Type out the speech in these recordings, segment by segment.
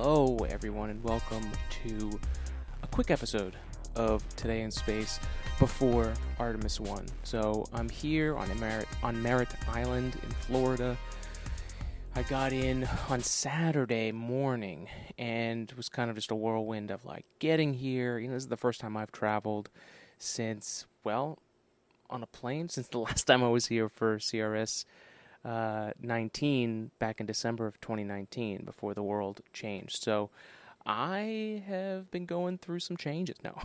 Hello, everyone, and welcome to a quick episode of Today in Space before Artemis 1. So, I'm here on Merritt, on Merritt Island in Florida. I got in on Saturday morning and it was kind of just a whirlwind of like getting here. You know, this is the first time I've traveled since, well, on a plane since the last time I was here for CRS uh, 19 back in December of 2019 before the world changed. So I have been going through some changes now.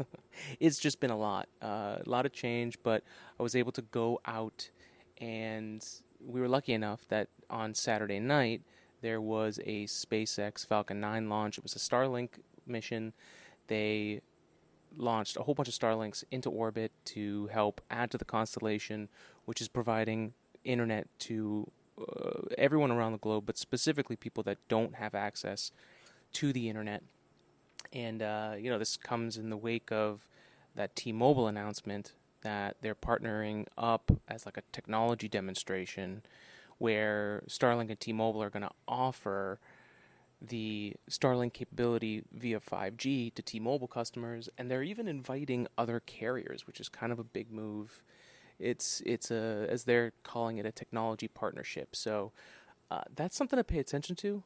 it's just been a lot, uh, a lot of change, but I was able to go out and we were lucky enough that on Saturday night there was a SpaceX Falcon 9 launch. It was a Starlink mission. They launched a whole bunch of Starlinks into orbit to help add to the constellation, which is providing internet to uh, everyone around the globe, but specifically people that don't have access to the internet. And, uh, you know, this comes in the wake of that T Mobile announcement that they're partnering up as like a technology demonstration where Starlink and T Mobile are going to offer the Starlink capability via 5G to T Mobile customers. And they're even inviting other carriers, which is kind of a big move it's it's a as they're calling it a technology partnership. So uh, that's something to pay attention to,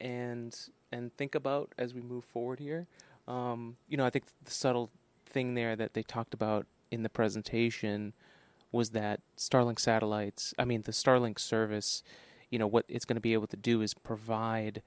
and and think about as we move forward here. Um, you know, I think the subtle thing there that they talked about in the presentation was that Starlink satellites. I mean, the Starlink service. You know what it's going to be able to do is provide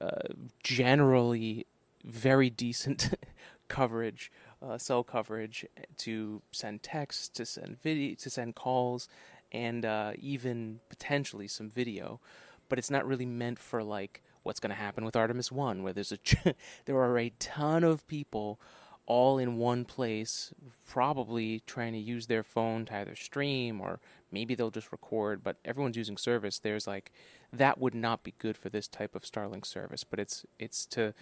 uh, generally very decent coverage uh, cell coverage to send text, to send video, to send calls, and uh, even potentially some video. But it's not really meant for like what's going to happen with Artemis One, where there's a there are a ton of people all in one place, probably trying to use their phone to either stream or maybe they'll just record. But everyone's using service. There's like that would not be good for this type of Starlink service. But it's it's to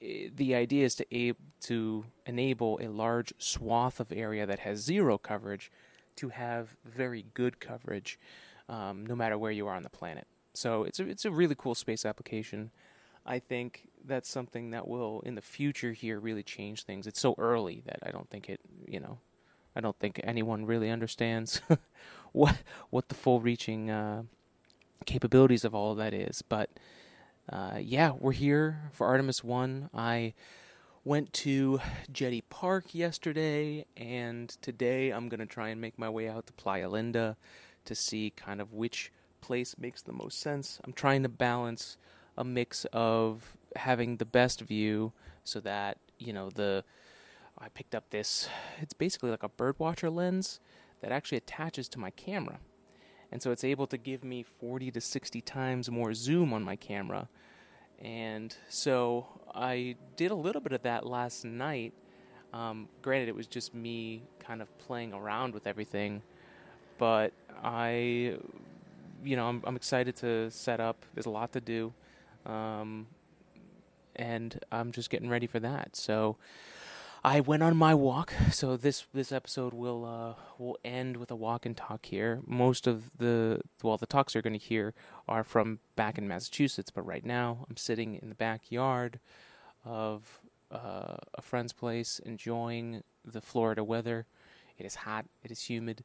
the idea is to to enable a large swath of area that has zero coverage to have very good coverage, um, no matter where you are on the planet. So it's a it's a really cool space application. I think that's something that will in the future here really change things. It's so early that I don't think it you know I don't think anyone really understands what what the full reaching uh, capabilities of all of that is, but uh, yeah, we're here for Artemis 1. I went to Jetty Park yesterday, and today I'm going to try and make my way out to Playa Linda to see kind of which place makes the most sense. I'm trying to balance a mix of having the best view so that, you know, the. I picked up this, it's basically like a birdwatcher lens that actually attaches to my camera and so it's able to give me 40 to 60 times more zoom on my camera. And so I did a little bit of that last night. Um, granted, it was just me kind of playing around with everything, but I, you know, I'm, I'm excited to set up. There's a lot to do, um, and I'm just getting ready for that. So I went on my walk, so this this episode will uh, will end with a walk and talk here. Most of the well, the talks you're going to hear are from back in Massachusetts, but right now I'm sitting in the backyard of uh, a friend's place, enjoying the Florida weather. It is hot, it is humid,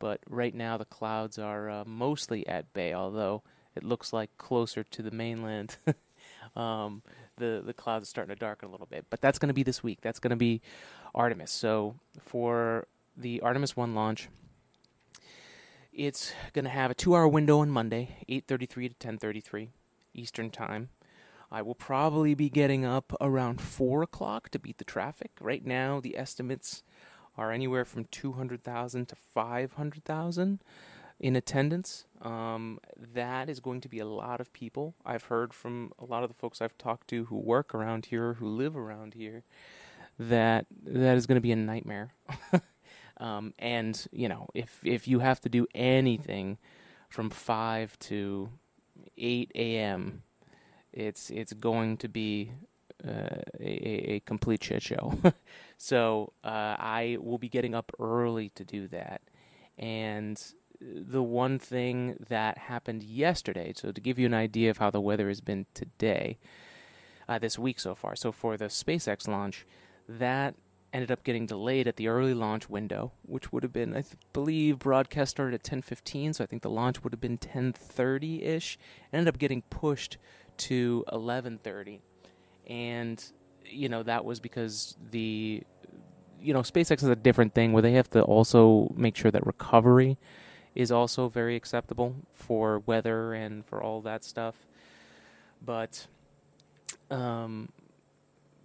but right now the clouds are uh, mostly at bay, although it looks like closer to the mainland. um, the the clouds are starting to darken a little bit. But that's going to be this week. That's going to be Artemis. So for the Artemis One launch, it's going to have a two-hour window on Monday, 8:33 to 10:33 Eastern time. I will probably be getting up around four o'clock to beat the traffic. Right now, the estimates are anywhere from 200,000 to 500,000 in attendance. Um, that is going to be a lot of people. I've heard from a lot of the folks I've talked to who work around here, who live around here, that that is going to be a nightmare. um, and you know, if if you have to do anything from five to eight a.m., it's it's going to be uh, a, a complete shit show. so uh, I will be getting up early to do that, and the one thing that happened yesterday, so to give you an idea of how the weather has been today, uh, this week so far. So for the SpaceX launch, that ended up getting delayed at the early launch window, which would have been, I th- believe, broadcast started at 10:15, so I think the launch would have been 10:30 ish. Ended up getting pushed to 11:30, and you know that was because the you know SpaceX is a different thing where they have to also make sure that recovery is also very acceptable for weather and for all that stuff. But um,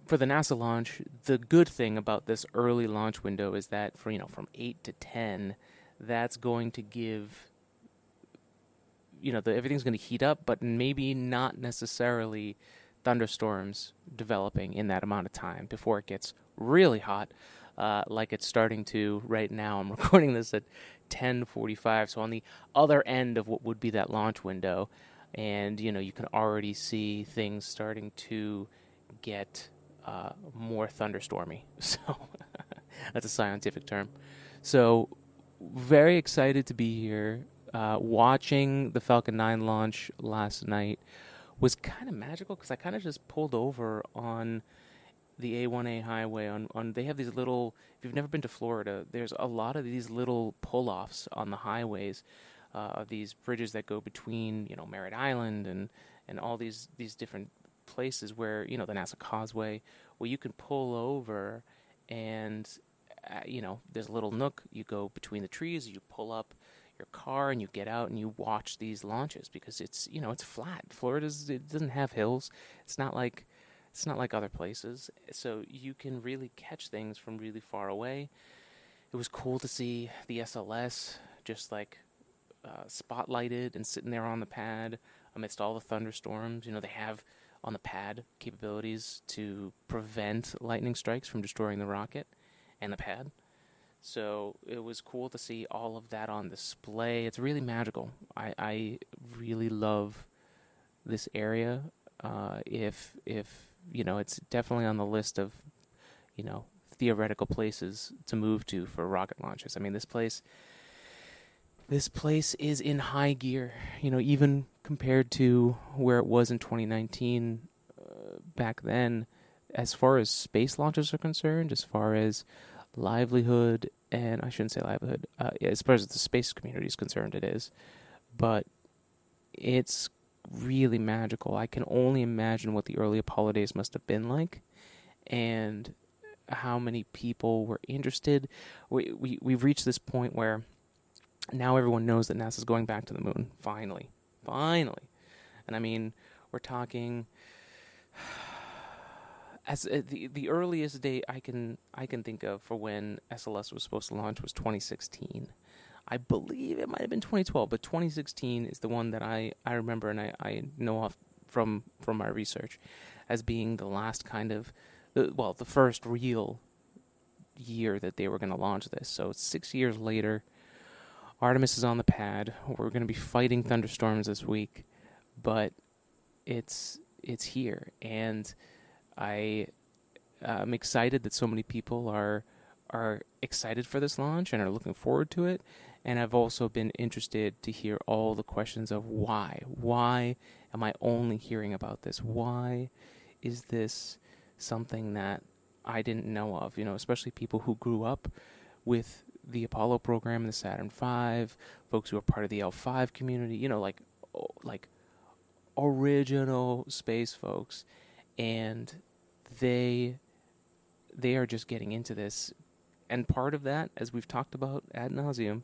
for the NASA launch, the good thing about this early launch window is that for you know from eight to ten, that's going to give you know the, everything's going to heat up, but maybe not necessarily thunderstorms developing in that amount of time before it gets really hot, uh, like it's starting to right now. I'm recording this at 10:45, so on the other end of what would be that launch window, and you know you can already see things starting to get uh, more thunderstormy. So that's a scientific term. So very excited to be here. Uh, watching the Falcon 9 launch last night was kind of magical because I kind of just pulled over on the A1A highway. On, on they have these little. If you've never been to Florida, there's a lot of these little pull-offs on the highways. Uh, these bridges that go between you know Merritt Island and and all these these different places where you know the NASA Causeway, where you can pull over, and uh, you know there's a little nook. You go between the trees, you pull up your car, and you get out and you watch these launches because it's you know it's flat. Florida's it doesn't have hills. It's not like it's not like other places, so you can really catch things from really far away. It was cool to see the SLS just like uh, spotlighted and sitting there on the pad amidst all the thunderstorms. You know, they have on the pad capabilities to prevent lightning strikes from destroying the rocket and the pad. So it was cool to see all of that on display. It's really magical. I, I really love this area. Uh, if if you know, it's definitely on the list of you know theoretical places to move to for rocket launches. I mean, this place this place is in high gear. You know, even compared to where it was in 2019 uh, back then, as far as space launches are concerned, as far as livelihood, and I shouldn't say livelihood, uh, as far as the space community is concerned, it is. But it's really magical. I can only imagine what the early Apollo days must have been like, and how many people were interested. We, we, we've reached this point where now everyone knows that NASA's going back to the moon. Finally. Finally. And I mean, we're talking as uh, the the earliest date I can I can think of for when SLS was supposed to launch was 2016. I believe it might have been 2012, but 2016 is the one that I, I remember and I, I know off from from my research as being the last kind of well the first real year that they were going to launch this. So six years later, Artemis is on the pad. We're going to be fighting thunderstorms this week, but it's it's here, and I I'm excited that so many people are are excited for this launch and are looking forward to it. And I've also been interested to hear all the questions of why. Why am I only hearing about this? Why is this something that I didn't know of? You know, especially people who grew up with the Apollo program and the Saturn V, folks who are part of the L5 community, you know, like like original space folks and they they are just getting into this and part of that as we've talked about ad nauseum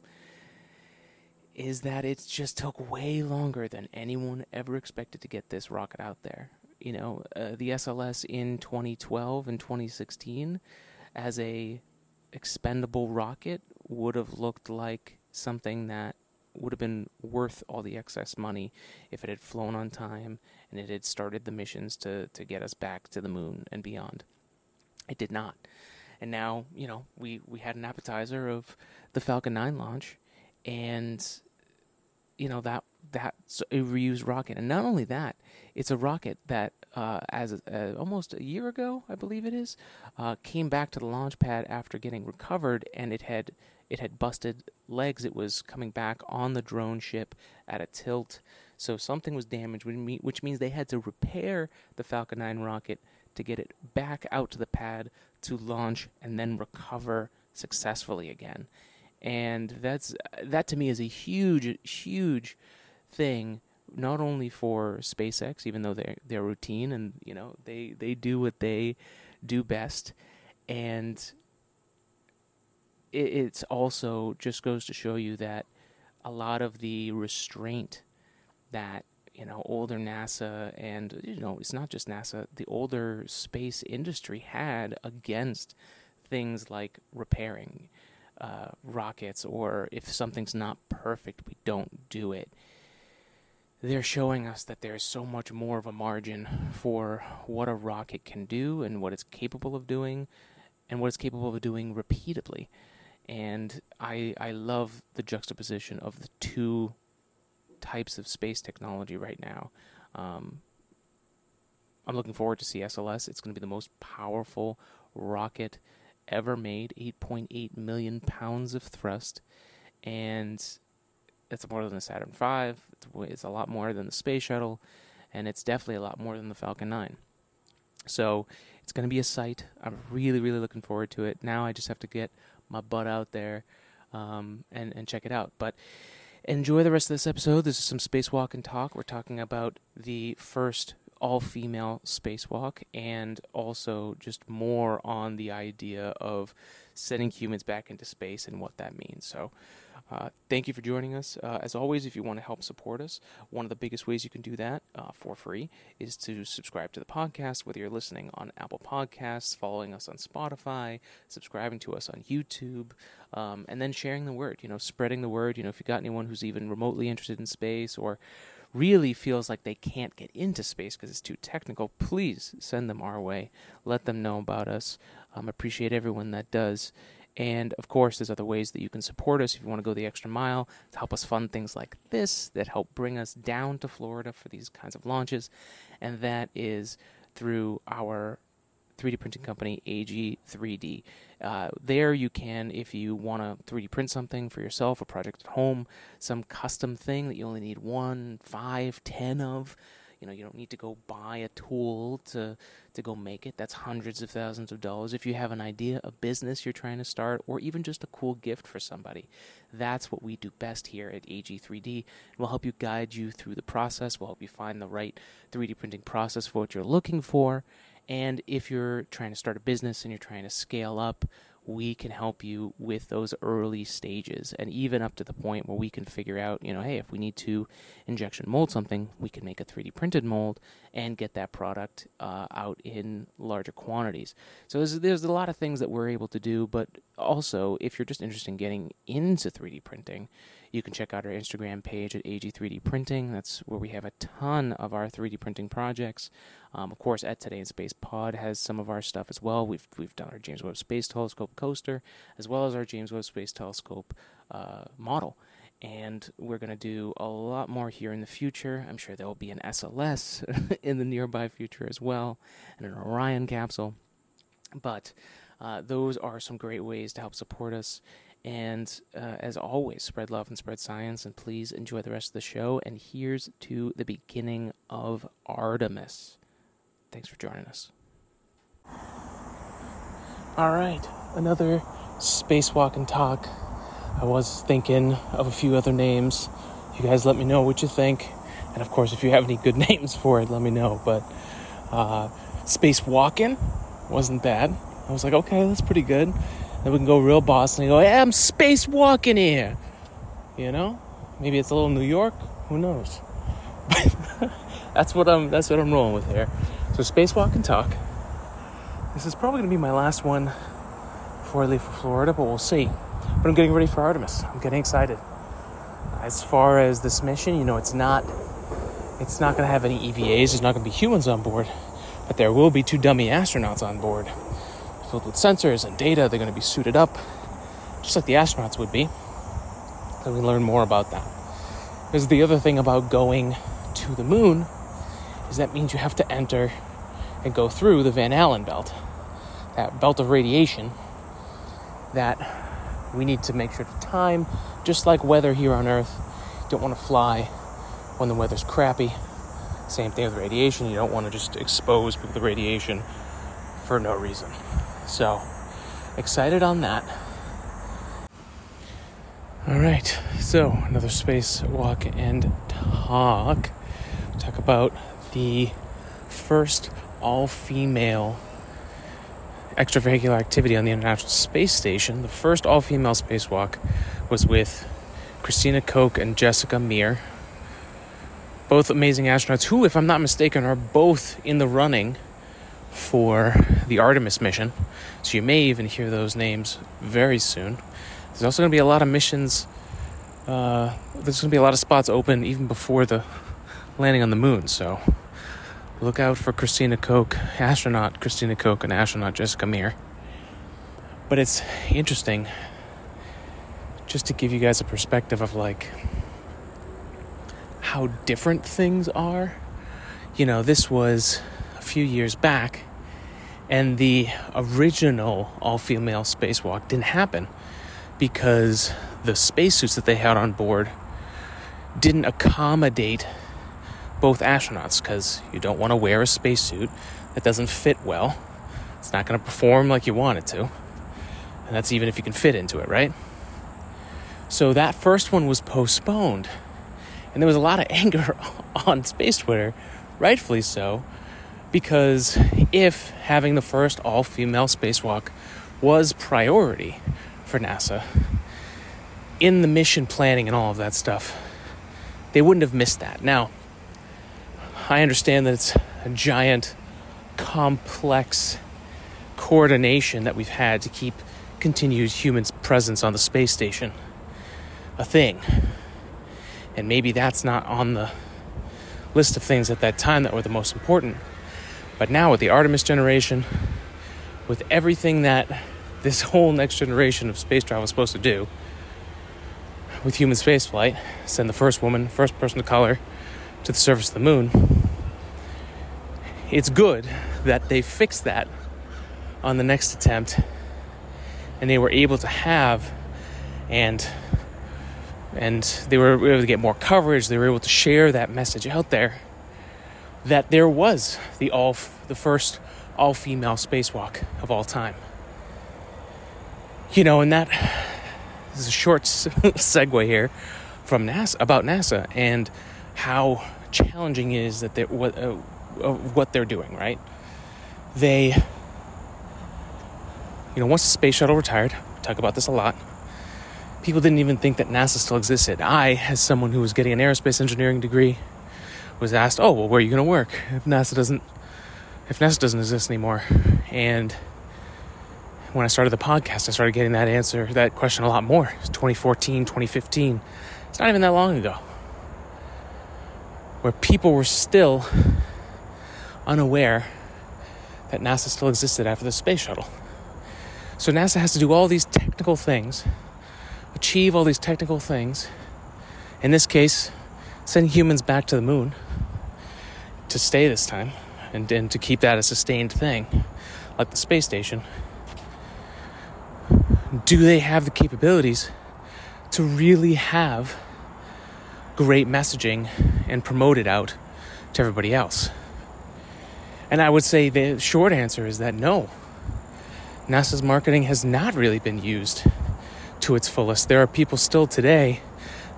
is that it just took way longer than anyone ever expected to get this rocket out there you know uh, the SLS in 2012 and 2016 as a expendable rocket would have looked like something that would have been worth all the excess money if it had flown on time and it had started the missions to, to get us back to the moon and beyond. It did not. And now, you know, we, we had an appetizer of the Falcon 9 launch, and, you know, that that's a reused rocket. And not only that, it's a rocket that, uh, as uh, almost a year ago, I believe it is, uh, came back to the launch pad after getting recovered, and it had it had busted legs. It was coming back on the drone ship at a tilt. So something was damaged, which means they had to repair the Falcon 9 rocket to get it back out to the pad to launch and then recover successfully again. And that's that to me is a huge, huge thing, not only for SpaceX, even though they're they're routine and you know they they do what they do best, and it, it's also just goes to show you that a lot of the restraint that you know older NASA and you know it's not just NASA the older space industry had against things like repairing uh, rockets or if something's not perfect we don't do it they're showing us that there's so much more of a margin for what a rocket can do and what it's capable of doing and what it's capable of doing repeatedly and I I love the juxtaposition of the two types of space technology right now. Um, I'm looking forward to see SLS. It's going to be the most powerful rocket ever made 8.8 million pounds of thrust. And it's more than the Saturn V. It's a lot more than the Space Shuttle. And it's definitely a lot more than the Falcon 9. So it's going to be a sight. I'm really, really looking forward to it. Now I just have to get my butt out there um, and, and check it out. But enjoy the rest of this episode. This is some spacewalk and talk. We're talking about the first all female spacewalk and also just more on the idea of sending humans back into space and what that means. So, uh, thank you for joining us. Uh, as always, if you want to help support us, one of the biggest ways you can do that uh, for free is to subscribe to the podcast, whether you're listening on Apple Podcasts, following us on Spotify, subscribing to us on YouTube, um, and then sharing the word, you know, spreading the word. You know, if you got anyone who's even remotely interested in space or really feels like they can't get into space because it's too technical, please send them our way. Let them know about us. Um, appreciate everyone that does. And of course, there's other ways that you can support us if you want to go the extra mile to help us fund things like this that help bring us down to Florida for these kinds of launches. And that is through our 3D printing company, AG3D. Uh, there you can, if you want to 3D print something for yourself, a project at home, some custom thing that you only need one, five, ten of, you know, you don't need to go buy a tool to to go make it. That's hundreds of thousands of dollars. If you have an idea, a business you're trying to start, or even just a cool gift for somebody, that's what we do best here at AG3D. We'll help you guide you through the process. We'll help you find the right 3D printing process for what you're looking for. And if you're trying to start a business and you're trying to scale up, we can help you with those early stages and even up to the point where we can figure out, you know, hey, if we need to injection mold something, we can make a 3D printed mold and get that product uh, out in larger quantities. So there's, there's a lot of things that we're able to do, but also if you're just interested in getting into 3D printing, you can check out our Instagram page at AG3D Printing. That's where we have a ton of our 3D printing projects. Um, of course, at Today in Space Pod has some of our stuff as well. We've we've done our James Webb Space Telescope coaster as well as our James Webb Space Telescope uh, model. And we're going to do a lot more here in the future. I'm sure there will be an SLS in the nearby future as well, and an Orion capsule. But uh, those are some great ways to help support us. And uh, as always, spread love and spread science, and please enjoy the rest of the show. And here's to the beginning of Artemis. Thanks for joining us. All right, another spacewalk and talk. I was thinking of a few other names. You guys let me know what you think. And of course, if you have any good names for it, let me know. But uh, spacewalking wasn't bad. I was like, okay, that's pretty good. Then we can go real Boston and go, hey, I'm spacewalking here. You know? Maybe it's a little New York. Who knows? that's what I'm that's what I'm rolling with here. So spacewalk and talk. This is probably gonna be my last one before I leave for Florida, but we'll see. But I'm getting ready for Artemis. I'm getting excited. As far as this mission, you know, it's not it's not gonna have any EVAs, there's not gonna be humans on board, but there will be two dummy astronauts on board filled with sensors and data. They're going to be suited up, just like the astronauts would be. And we learn more about that. Because the other thing about going to the moon is that means you have to enter and go through the Van Allen belt, that belt of radiation that we need to make sure to time, just like weather here on Earth. You don't want to fly when the weather's crappy. Same thing with radiation. You don't want to just expose people to radiation for no reason. So, excited on that. All right, so another space walk and talk. Talk about the first all female extravehicular activity on the International Space Station. The first all female spacewalk was with Christina Koch and Jessica Meir, both amazing astronauts who, if I'm not mistaken, are both in the running for the Artemis mission. So you may even hear those names very soon. There's also going to be a lot of missions. Uh, there's going to be a lot of spots open even before the landing on the moon. So look out for Christina Koch, astronaut Christina Koch, and astronaut Jessica Meir. But it's interesting just to give you guys a perspective of like how different things are. You know, this was a few years back, and the original all female spacewalk didn't happen because the spacesuits that they had on board didn't accommodate both astronauts because you don't want to wear a spacesuit that doesn't fit well. It's not going to perform like you want it to. And that's even if you can fit into it, right? So that first one was postponed and there was a lot of anger on space Twitter, rightfully so, because if having the first all female spacewalk was priority for NASA in the mission planning and all of that stuff, they wouldn't have missed that. Now, I understand that it's a giant, complex coordination that we've had to keep continued human presence on the space station a thing. And maybe that's not on the list of things at that time that were the most important. But now, with the Artemis generation, with everything that this whole next generation of space travel is supposed to do, with human spaceflight, send the first woman, first person of color to the surface of the moon, it's good that they fixed that on the next attempt and they were able to have and and they were able to get more coverage. They were able to share that message out there that there was the all the first all female spacewalk of all time. You know, and that is a short segue here from NASA about NASA and how challenging it is that they what uh, what they're doing. Right? They, you know, once the space shuttle retired, we talk about this a lot people didn't even think that NASA still existed. I, as someone who was getting an aerospace engineering degree, was asked, "Oh, well, where are you going to work if NASA doesn't if NASA doesn't exist anymore?" And when I started the podcast, I started getting that answer, that question a lot more. It's 2014, 2015. It's not even that long ago. Where people were still unaware that NASA still existed after the space shuttle. So NASA has to do all these technical things achieve all these technical things, in this case, send humans back to the moon to stay this time and, and to keep that a sustained thing, like the space station, do they have the capabilities to really have great messaging and promote it out to everybody else? And I would say the short answer is that no. NASA's marketing has not really been used to its fullest. There are people still today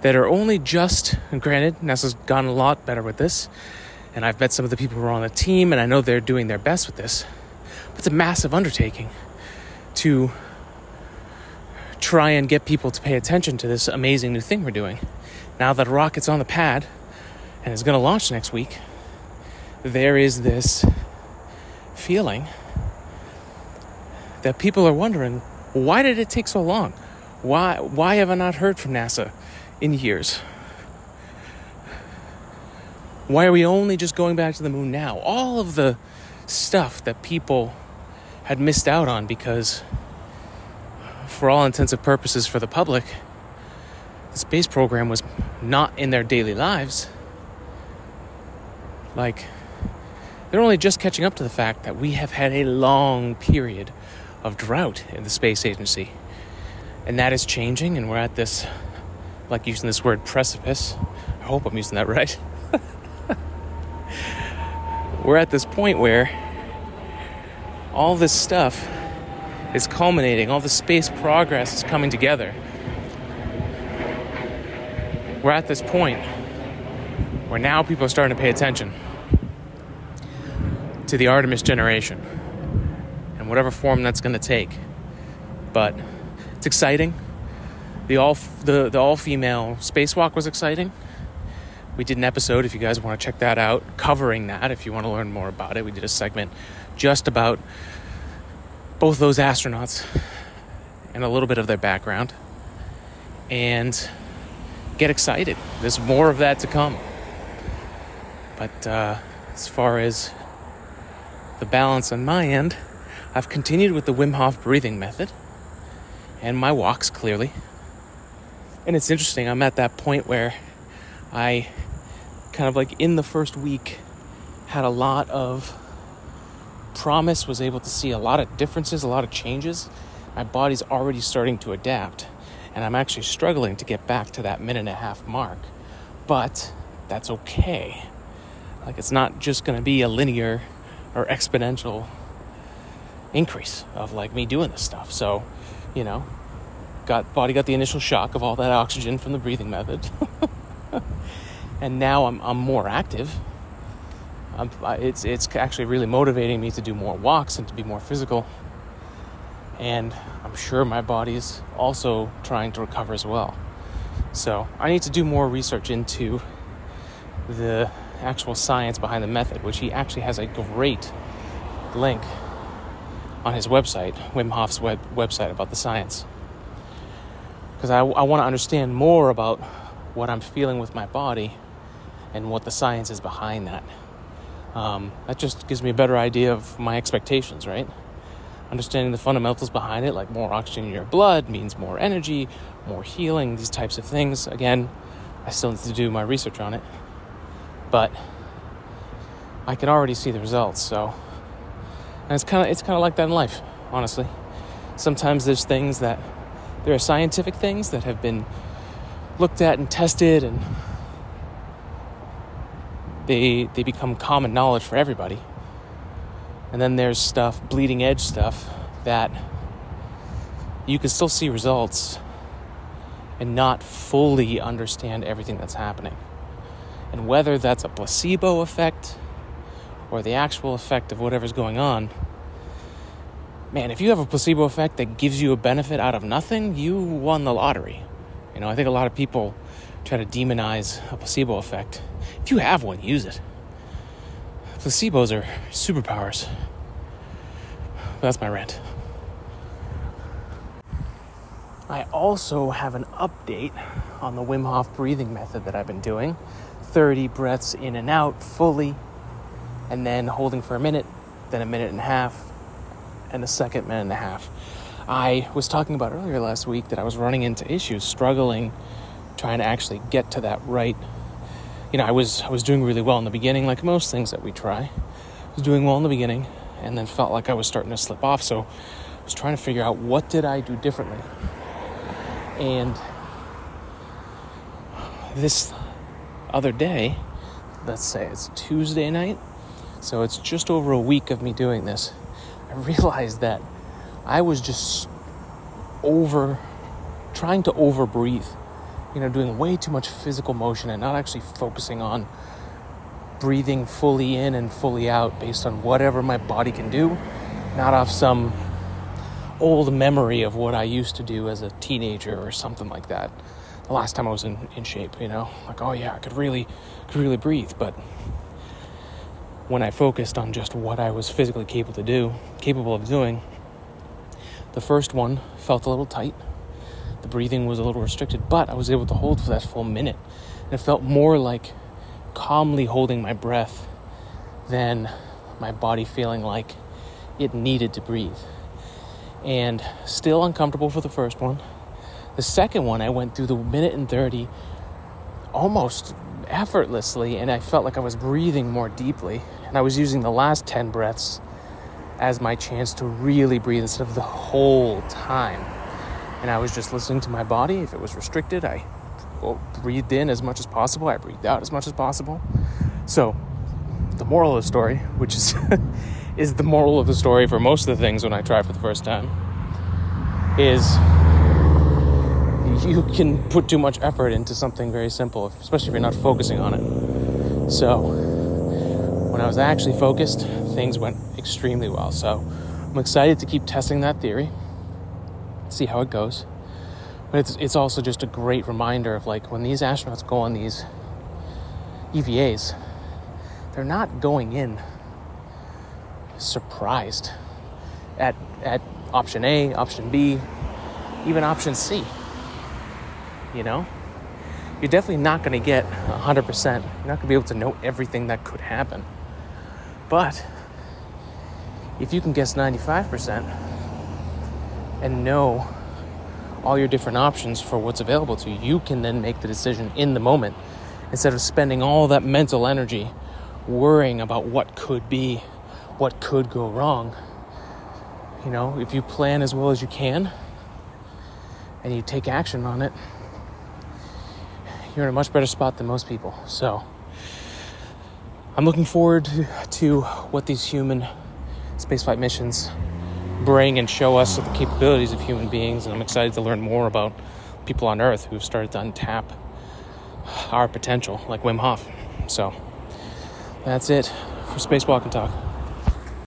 that are only just, granted, NASA's gone a lot better with this, and I've met some of the people who are on the team, and I know they're doing their best with this. But it's a massive undertaking to try and get people to pay attention to this amazing new thing we're doing. Now that a rocket's on the pad and is going to launch next week, there is this feeling that people are wondering why did it take so long? Why, why have I not heard from NASA in years? Why are we only just going back to the moon now? All of the stuff that people had missed out on because, for all intensive purposes for the public, the space program was not in their daily lives. Like, they're only just catching up to the fact that we have had a long period of drought in the space agency And that is changing, and we're at this, like using this word precipice. I hope I'm using that right. we're at this point where all this stuff is culminating, all the space progress is coming together. We're at this point where now people are starting to pay attention to the Artemis generation and whatever form that's going to take. But it's exciting. The all the, the all female spacewalk was exciting. We did an episode if you guys want to check that out, covering that if you want to learn more about it. We did a segment just about both those astronauts and a little bit of their background. And get excited. There's more of that to come. But uh, as far as the balance on my end, I've continued with the Wim Hof breathing method and my walks clearly. And it's interesting, I'm at that point where I kind of like in the first week had a lot of promise, was able to see a lot of differences, a lot of changes. My body's already starting to adapt, and I'm actually struggling to get back to that minute and a half mark. But that's okay like it's not just going to be a linear or exponential increase of like me doing this stuff. So, you know, got body got the initial shock of all that oxygen from the breathing method. and now I'm I'm more active. I'm, it's it's actually really motivating me to do more walks and to be more physical. And I'm sure my body's also trying to recover as well. So I need to do more research into the actual science behind the method, which he actually has a great link on his website, Wim Hof's web, website, about the science. Because I, I want to understand more about what I'm feeling with my body and what the science is behind that. Um, that just gives me a better idea of my expectations, right? Understanding the fundamentals behind it, like more oxygen in your blood means more energy, more healing, these types of things. Again, I still need to do my research on it but I can already see the results. So, and it's kind of it's kind of like that in life, honestly. Sometimes there's things that there are scientific things that have been looked at and tested, and they they become common knowledge for everybody. And then there's stuff, bleeding edge stuff, that you can still see results and not fully understand everything that's happening. And whether that's a placebo effect or the actual effect of whatever's going on, man, if you have a placebo effect that gives you a benefit out of nothing, you won the lottery. You know, I think a lot of people try to demonize a placebo effect. If you have one, use it. Placebos are superpowers. That's my rant. I also have an update on the Wim Hof breathing method that I've been doing. 30 breaths in and out fully, and then holding for a minute, then a minute and a half, and a second minute and a half. I was talking about earlier last week that I was running into issues, struggling, trying to actually get to that right. You know, I was I was doing really well in the beginning, like most things that we try. I was doing well in the beginning, and then felt like I was starting to slip off. So I was trying to figure out what did I do differently. And this other day, let's say it's Tuesday night, so it's just over a week of me doing this, I realized that I was just over trying to over breathe, you know, doing way too much physical motion and not actually focusing on breathing fully in and fully out based on whatever my body can do, not off some old memory of what I used to do as a teenager or something like that the last time I was in, in shape, you know, like, oh yeah, I could really, could really breathe. But when I focused on just what I was physically capable to do, capable of doing, the first one felt a little tight. The breathing was a little restricted, but I was able to hold for that full minute. And it felt more like calmly holding my breath than my body feeling like it needed to breathe. And still uncomfortable for the first one, the second one, I went through the minute and 30 almost effortlessly, and I felt like I was breathing more deeply. And I was using the last 10 breaths as my chance to really breathe instead of the whole time. and I was just listening to my body. If it was restricted, I breathed in as much as possible, I breathed out as much as possible. So, the moral of the story, which is is the moral of the story for most of the things when I try for the first time, is you can put too much effort into something very simple, especially if you're not focusing on it. So, when I was actually focused, things went extremely well. So, I'm excited to keep testing that theory, see how it goes. But it's, it's also just a great reminder of like when these astronauts go on these EVAs, they're not going in surprised at, at option A, option B, even option C. You know? You're definitely not going to get 100%. You're not going to be able to know everything that could happen. But if you can guess 95% and know all your different options for what's available to you, you can then make the decision in the moment instead of spending all that mental energy worrying about what could be, what could go wrong. You know, if you plan as well as you can and you take action on it, you're in a much better spot than most people. So, I'm looking forward to, what these human spaceflight missions bring and show us of the capabilities of human beings. And I'm excited to learn more about people on Earth who've started to untap our potential, like Wim Hof. So that's it for Spacewalk and Talk.